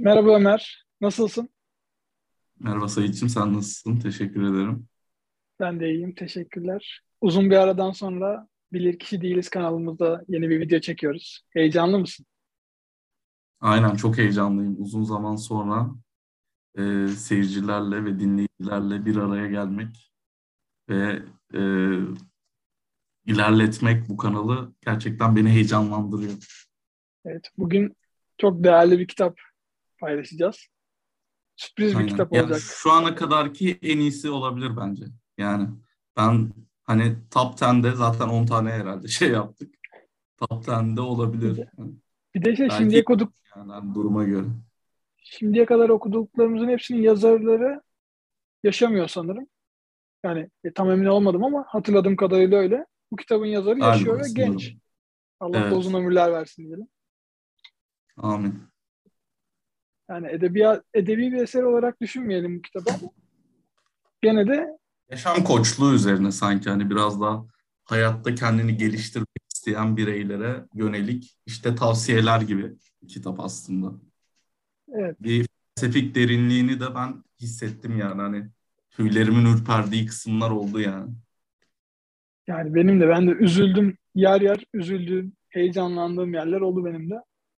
Merhaba Ömer, nasılsın? Merhaba Sayit'ciğim, sen nasılsın? Teşekkür ederim. Ben de iyiyim, teşekkürler. Uzun bir aradan sonra Bilirkişi Değiliz kanalımızda yeni bir video çekiyoruz. Heyecanlı mısın? Aynen çok heyecanlıyım. Uzun zaman sonra e, seyircilerle ve dinleyicilerle bir araya gelmek ve e, ilerletmek bu kanalı gerçekten beni heyecanlandırıyor. Evet, bugün çok değerli bir kitap paylaşacağız. Sürpriz bir Aynen. kitap Yani olacak. şu ana kadarki en iyisi olabilir bence. Yani ben hani top 10'de zaten 10 tane herhalde şey yaptık. Top 10'de olabilir. Yani Bir de şey, belki şimdiye, okuduk, yani duruma göre. şimdiye kadar okuduklarımızın hepsinin yazarları yaşamıyor sanırım. Yani e, tam emin olmadım ama hatırladığım kadarıyla öyle. Bu kitabın yazarı Galiba yaşıyor ve sanırım. genç. Allah da Evet. uzun ömürler versin diyelim. Amin. Yani edebiyat, edebi bir eser olarak düşünmeyelim bu kitabı ama gene de Yaşam koçluğu üzerine sanki hani biraz daha hayatta kendini geliştirmek isteyen bireylere yönelik işte tavsiyeler gibi bir kitap aslında. evet Bir felsefik derinliğini de ben hissettim yani hani tüylerimin ürperdiği kısımlar oldu yani. Yani benim de ben de üzüldüm. Yer yer üzüldüğüm, heyecanlandığım yerler oldu benim de.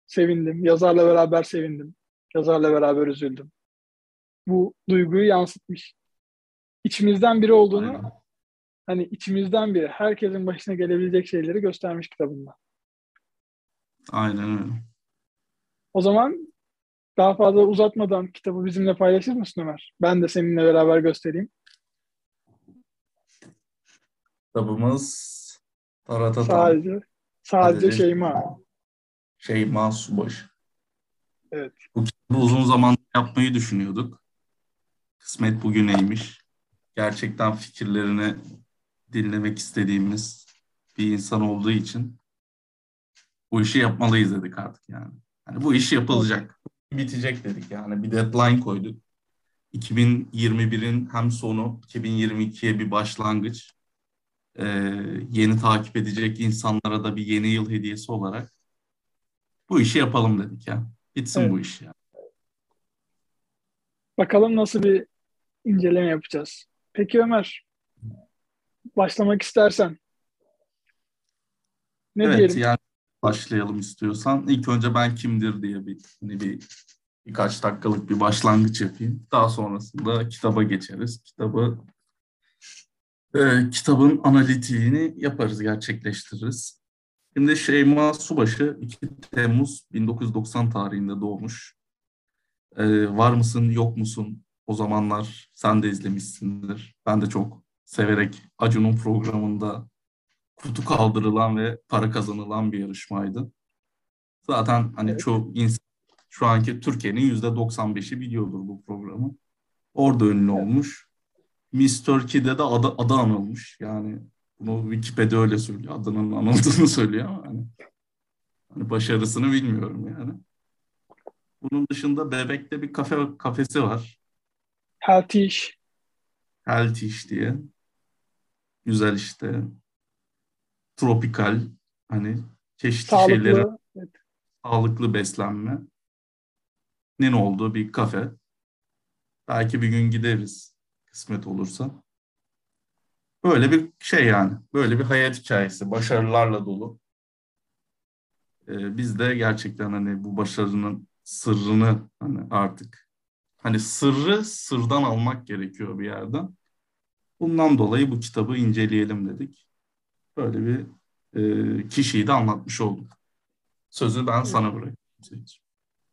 Sevindim. Yazarla beraber sevindim. Yazarla beraber üzüldüm. Bu duyguyu yansıtmış. İçimizden biri olduğunu, Aynen. hani içimizden biri, herkesin başına gelebilecek şeyleri göstermiş kitabında. Aynen öyle. O zaman daha fazla uzatmadan kitabı bizimle paylaşır mısın Ömer? Ben de seninle beraber göstereyim. Kitabımız Taratatan Sadece, sadece Sadece- Şeyma. Şeyma Subaşı. Evet. Bu uzun zaman yapmayı düşünüyorduk. Kısmet bugüneymiş. Gerçekten fikirlerini dinlemek istediğimiz bir insan olduğu için bu işi yapmalıyız dedik artık yani. Hani bu iş yapılacak. Bitecek dedik yani. Bir deadline koyduk. 2021'in hem sonu, 2022'ye bir başlangıç. Ee, yeni takip edecek insanlara da bir yeni yıl hediyesi olarak bu işi yapalım dedik ya. Bitsin Evet. bu iş ya. Bakalım nasıl bir inceleme yapacağız. Peki Ömer, başlamak istersen ne Evet diyelim? yani başlayalım istiyorsan. İlk önce ben kimdir diye bir, hani bir birkaç dakikalık bir başlangıç yapayım. Daha sonrasında kitaba geçeriz. Kitabı e, kitabın analitiğini yaparız, gerçekleştiririz. Şimdi Şeyma Subaşı 2 Temmuz 1990 tarihinde doğmuş. E, var mısın, yok musun? O zamanlar sen de izlemişsindir. Ben de çok severek Acun'un programında kutu kaldırılan ve para kazanılan bir yarışmaydı. Zaten hani Evet. çoğu insan şu anki Türkiye'nin yüzde 95'i biliyordur bu programı. Orada ünlü olmuş. Miss Turkey'de de adı, adı anılmış. Yani bunu Wikipedia öyle söylüyor. Adının anıldığını söylüyor ama hani, hani başarısını bilmiyorum yani. Bunun dışında Bebek'te bir kafe kafesi var. Healthy iş. Healthy iş diye. Güzel işte. Tropikal hani çeşitli şeyleri Sağlıklı. Evet. sağlıklı beslenme nin olduğu bir kafe. Belki bir gün gideriz kısmet olursa. Böyle bir şey yani. Böyle bir hayat hikayesi. Başarılarla dolu. Ee, biz de gerçekten hani bu başarının sırrını hani artık hani sırrı sırdan almak gerekiyor bir yerden. Bundan dolayı bu kitabı inceleyelim dedik. Böyle bir e, kişiyi de anlatmış olduk. Sözü ben sana bırakayım.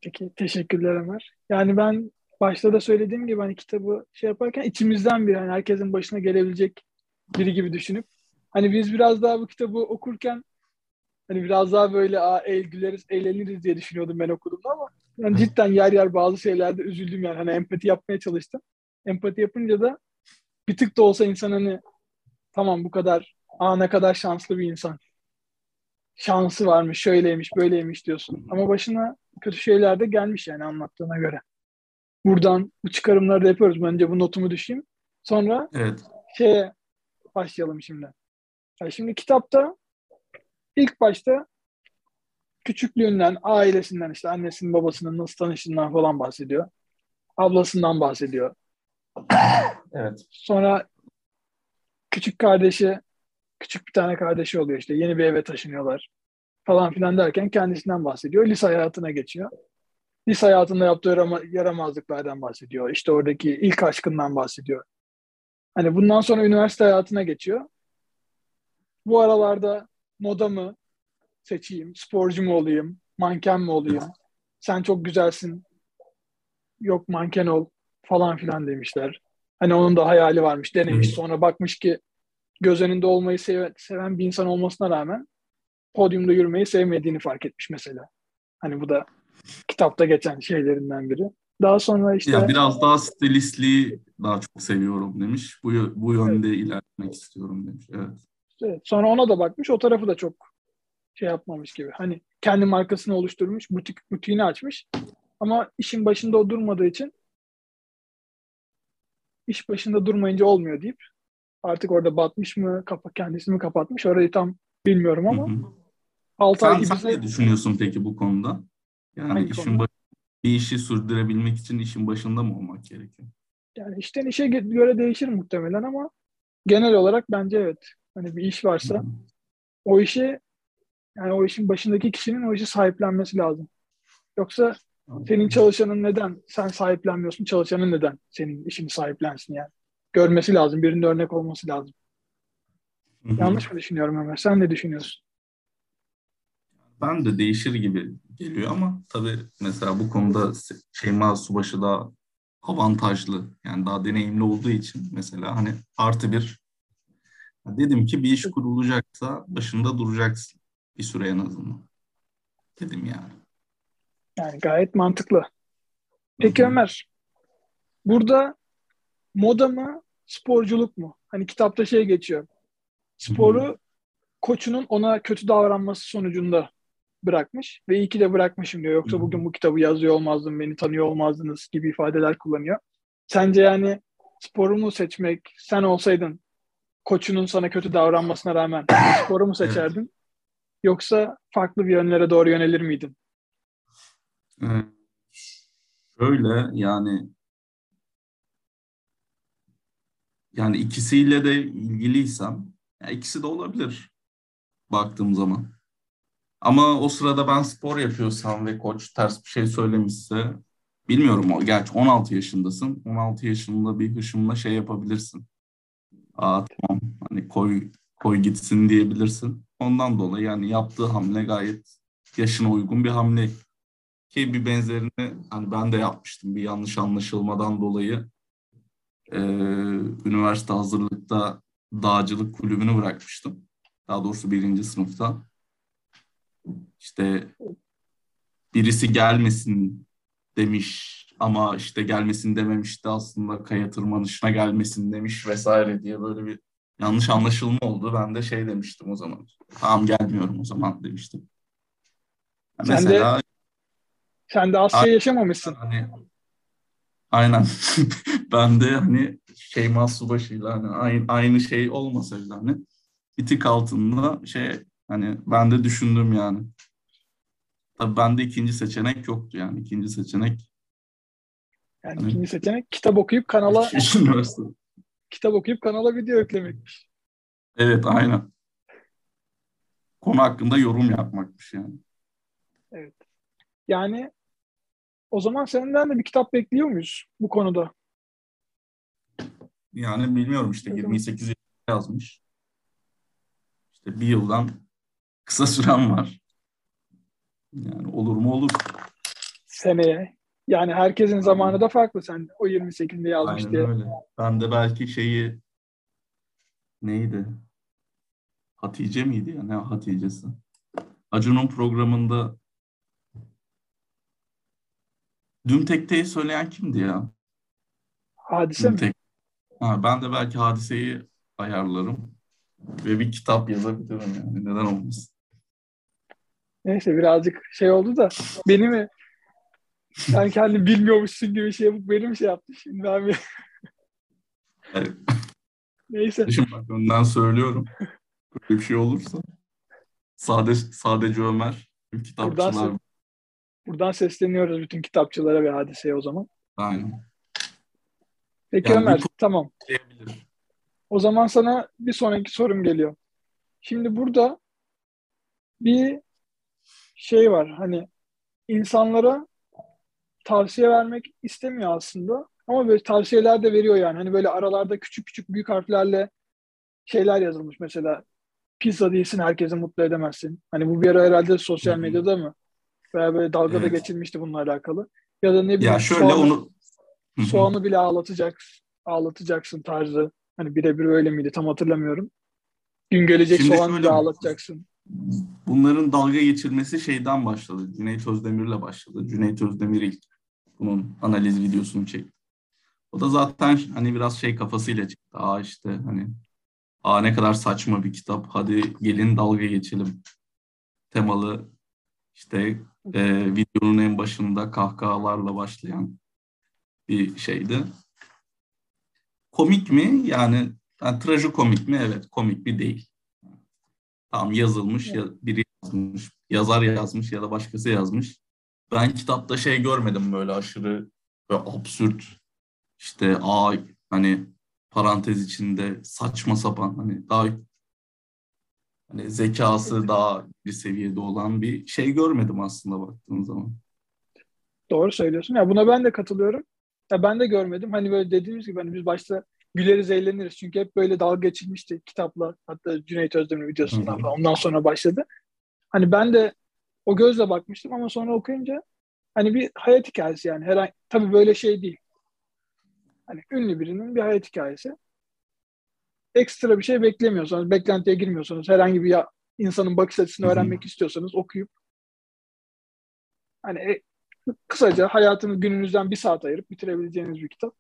Peki, teşekkürler Ömer. Yani ben başta da söylediğim gibi hani kitabı şey yaparken içimizden biri, hani herkesin başına gelebilecek biri gibi düşünüp hani biz biraz daha bu kitabı okurken hani biraz daha böyle Aa, el güleriz, eğleniriz diye düşünüyordum ben okuduğumda ama yani cidden yer yer bazı şeylerde üzüldüm yani hani empati yapmaya çalıştım. Empati yapınca da bir tık da olsa insan hani tamam bu kadar aa ne kadar şanslı bir insan. Şansı varmış, şöyleymiş, böyleymiş diyorsun. Ama başına kötü şeyler de gelmiş yani anlattığına göre. Buradan bu çıkarımları da yapıyoruz. Önce bu notumu düşeyim. Sonra Evet. şeye başlayalım şimdi. Yani şimdi kitapta ilk başta küçüklüğünden, ailesinden işte annesinin babasının nasıl tanıştığından falan bahsediyor. Ablasından bahsediyor. Evet. Sonra küçük kardeşi, küçük bir tane kardeşi oluyor işte. Yeni bir eve taşınıyorlar falan filan derken kendisinden bahsediyor. Lise hayatına geçiyor. Lise hayatında yaptığı yarama, yaramazlıklardan bahsediyor. İşte oradaki ilk aşkından bahsediyor. Hani bundan sonra üniversite hayatına geçiyor. Bu aralarda moda mı seçeyim, sporcu mu olayım, manken mi olayım? Sen çok güzelsin, yok manken ol falan filan demişler. Hani onun da hayali varmış, denemiş. Sonra bakmış ki göz önünde olmayı seven, bir insan olmasına rağmen podyumda yürümeyi sevmediğini fark etmiş mesela. Hani bu da kitapta geçen şeylerinden biri. Daha sonra işte... Ya biraz daha stilistliği daha çok seviyorum demiş. Bu, bu yönde evet. ilerlemek istiyorum demiş. Evet. evet. Sonra ona da bakmış. O tarafı da çok şey yapmamış gibi. Hani kendi markasını oluşturmuş. Butik, butiğini açmış. Ama işin başında o durmadığı için iş başında durmayınca olmuyor deyip artık orada batmış mı, kapa, kendisini mi kapatmış orayı tam bilmiyorum ama 6 ay gibi. Sen ne düşünüyorsun peki bu konuda? Yani Hangi işin baş, bir işi sürdürebilmek için işin başında mı olmak gerekiyor? Yani işten işe göre değişir muhtemelen ama genel olarak bence evet. Hani bir iş varsa o işi yani o işin başındaki kişinin o işi sahiplenmesi lazım. Yoksa senin çalışanın neden sen sahiplenmiyorsun, çalışanın neden senin işini sahiplensin yani. Görmesi lazım, birinin örnek olması lazım. Hı-hı. Yanlış mı düşünüyorum Ömer? Sen ne düşünüyorsun? Ben de değişir gibi geliyor ama tabii mesela bu konuda Şeyma Subaşı da avantajlı. Yani daha deneyimli olduğu için mesela hani artı bir dedim ki bir iş kurulacaksa başında duracaksın bir süre en azından. Dedim yani. Yani gayet mantıklı. Peki Hı-hı. Ömer, burada moda mı, sporculuk mu? Hani kitapta şey geçiyor. Sporu Hı-hı. koçunun ona kötü davranması sonucunda bırakmış ve iyi ki de bırakmışım diyor. Yoksa bugün bu kitabı yazıyor olmazdım, beni tanıyor olmazdınız gibi ifadeler kullanıyor. Sence yani sporu mu seçmek, sen olsaydın koçunun sana kötü davranmasına rağmen sporu mu seçerdin? Evet. Yoksa farklı bir yönlere doğru yönelir miydin? Şöyle yani yani ikisiyle de ilgiliysem ya ikisi de olabilir baktığım zaman. Ama o sırada ben spor yapıyorsam ve koç ters bir şey söylemişse bilmiyorum o. Gerçi 16 yaşındasın. 16 yaşında bir hışımla şey yapabilirsin. Aa tamam hani koy koy gitsin diyebilirsin. Ondan dolayı yani yaptığı hamle gayet yaşına uygun bir hamle. Ki bir benzerini hani ben de yapmıştım bir yanlış anlaşılmadan dolayı. Ee, üniversite hazırlıkta dağcılık kulübünü bırakmıştım. Daha doğrusu birinci sınıfta işte birisi gelmesin demiş ama işte gelmesin dememişti aslında kaya tırmanışına gelmesin demiş vesaire diye böyle bir yanlış anlaşılma oldu. Ben de şey demiştim o zaman. Tamam gelmiyorum o zaman demiştim. Sen Mesela, de sen de Asya yaşamamışsın. Hani, aynen. ben de hani Şeyma Subaşı'yla hani aynı, aynı şey olmasaydı hani bir tık altında şey Hani ben de düşündüm yani. Tabii bende ikinci seçenek yoktu yani. ikinci seçenek yani hani, ikinci seçenek kitap okuyup kanala kitap okuyup kanala video yüklemekmiş. Evet aynen. Konu hakkında yorum yapmakmış yani. Evet. Yani o zaman senden de bir kitap bekliyor muyuz bu konuda? Yani bilmiyorum işte 28 yazmış. İşte bir yıldan kısa süren var. Yani olur mu olur. Seneye. Yani herkesin zamanı da farklı. Sen o 28'inde yazmış Aynen diye. Öyle. Ben de belki şeyi neydi? Hatice miydi ya? Ne Hatice'si? Acun'un programında Düm Tekte'yi söyleyen kimdi ya? Hadise Düm mi? Ha, ben de belki hadiseyi ayarlarım ve bir kitap yazabilirim yani. Neden olmasın? Neyse birazcık şey oldu da beni mi sen kendin bilmiyormuşsun gibi şey yapıp benim şey yaptı şimdi ben bir... Neyse. Şimdi bak önden söylüyorum. Böyle bir şey olursa sade, sadece Ömer kitapçılar. Buradan, buradan sesleniyoruz bütün kitapçılara ve hadiseye o zaman. Aynen. Peki Yani Ömer, tamam. O zaman sana bir sonraki sorum geliyor. Şimdi burada bir şey var. Hani insanlara tavsiye vermek istemiyor aslında. Ama böyle tavsiyeler de veriyor yani. Hani böyle aralarda küçük küçük büyük harflerle şeyler yazılmış. Mesela pizza değilsin herkesi mutlu edemezsin. Hani bu bir ara herhalde sosyal medyada mı? Veya böyle dalgada Evet. geçilmişti bununla alakalı. Ya da ne bileyim Ya şöyle soğanı, onu soğanı bile ağlatacaksın, ağlatacaksın tarzı. Hani birebir öyle miydi tam hatırlamıyorum. Gün gelecek Şimdi soğanı bile ağlatacaksın. Bunların dalga geçirmesi şeyden başladı. Cüneyt Özdemir'le başladı. Cüneyt Özdemir ilk bunun analiz videosunu çekti. O da zaten hani biraz şey kafasıyla çıktı. Aa işte hani aa ne kadar saçma bir kitap. Hadi gelin dalga geçelim. Temalı işte e, videonun en başında kahkahalarla başlayan bir şeydi. Komik mi? Yani, yani trajikomik mi? Evet komik bir değil. Tamam yazılmış ya biri yazmış, yazar yazmış ya da başkası yazmış. Ben kitapta şey görmedim böyle aşırı böyle absürt işte a hani parantez içinde saçma sapan hani daha hani zekası daha bir seviyede olan bir şey görmedim aslında baktığın zaman. Doğru söylüyorsun. Ya buna ben de katılıyorum. Ya ben de görmedim. Hani böyle dediğimiz gibi hani biz başta güleriz, eğleniriz. Çünkü hep böyle dalga geçilmişti kitapla. Hatta Cüneyt Özdemir videosundan falan. Ondan sonra başladı. Hani ben de o gözle bakmıştım ama sonra okuyunca hani bir hayat hikayesi yani. Herhangi, tabii böyle şey değil. Hani ünlü birinin bir hayat hikayesi. Ekstra bir şey beklemiyorsanız, beklentiye girmiyorsanız, herhangi bir ya, insanın bakış açısını öğrenmek istiyorsanız okuyup hani e, kısaca hayatınız gününüzden bir saat ayırıp bitirebileceğiniz bir kitap.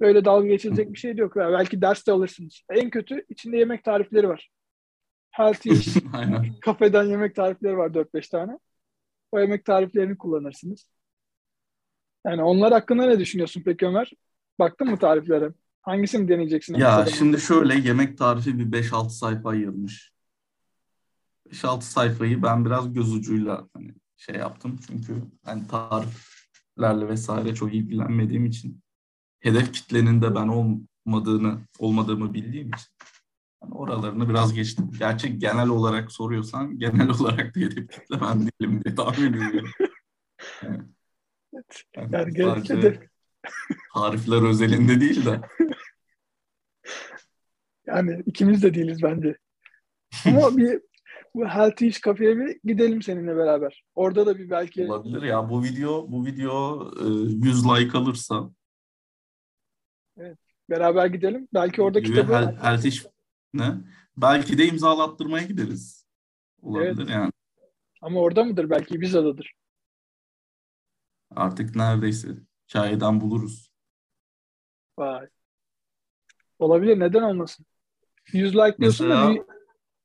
Böyle dalga geçilecek bir şey de yok. Ya belki derste alırsınız. En kötü içinde yemek tarifleri var. Healthy kafeden yemek tarifleri var 4-5 tane. O yemek tariflerini kullanırsınız. Yani onlar hakkında ne düşünüyorsun peki Ömer? Baktın mı tariflere? Hangisini deneyeceksin? en Ya şimdi şöyle yemek tarifi bir 5-6 sayfa ayırmış. 5-6 sayfayı ben biraz göz ucuyla hani şey yaptım. Çünkü hani tariflerle vesaire çok ilgilenmediğim için hedef kitlenin de ben olmadığını olmadığımı bildiğim için hani oralarını biraz geçtim. Gerçi genel olarak soruyorsan genel olarak da hedef kitle ben değilim diye tahmin ediyorum. Yani, yani Yani sadece hedef- tarifler özelinde değil de Yani ikimiz de değiliz bence. Ama bir bu Healthy Iş kafeye bir gidelim seninle beraber. Orada da bir belki olabilir ya bu video bu video e, 100 like alırsa beraber gidelim. Belki orada gibi kitabı hel, heltiş ne? Belki de imzalattırmaya gideriz. Olabilir Evet. yani. ama orada mıdır? Belki Ibiza'dadır. Artık neredeyse hikayeden buluruz. Vay. Olabilir. Neden olmasın? 100 like diyorsun da Mesela- bir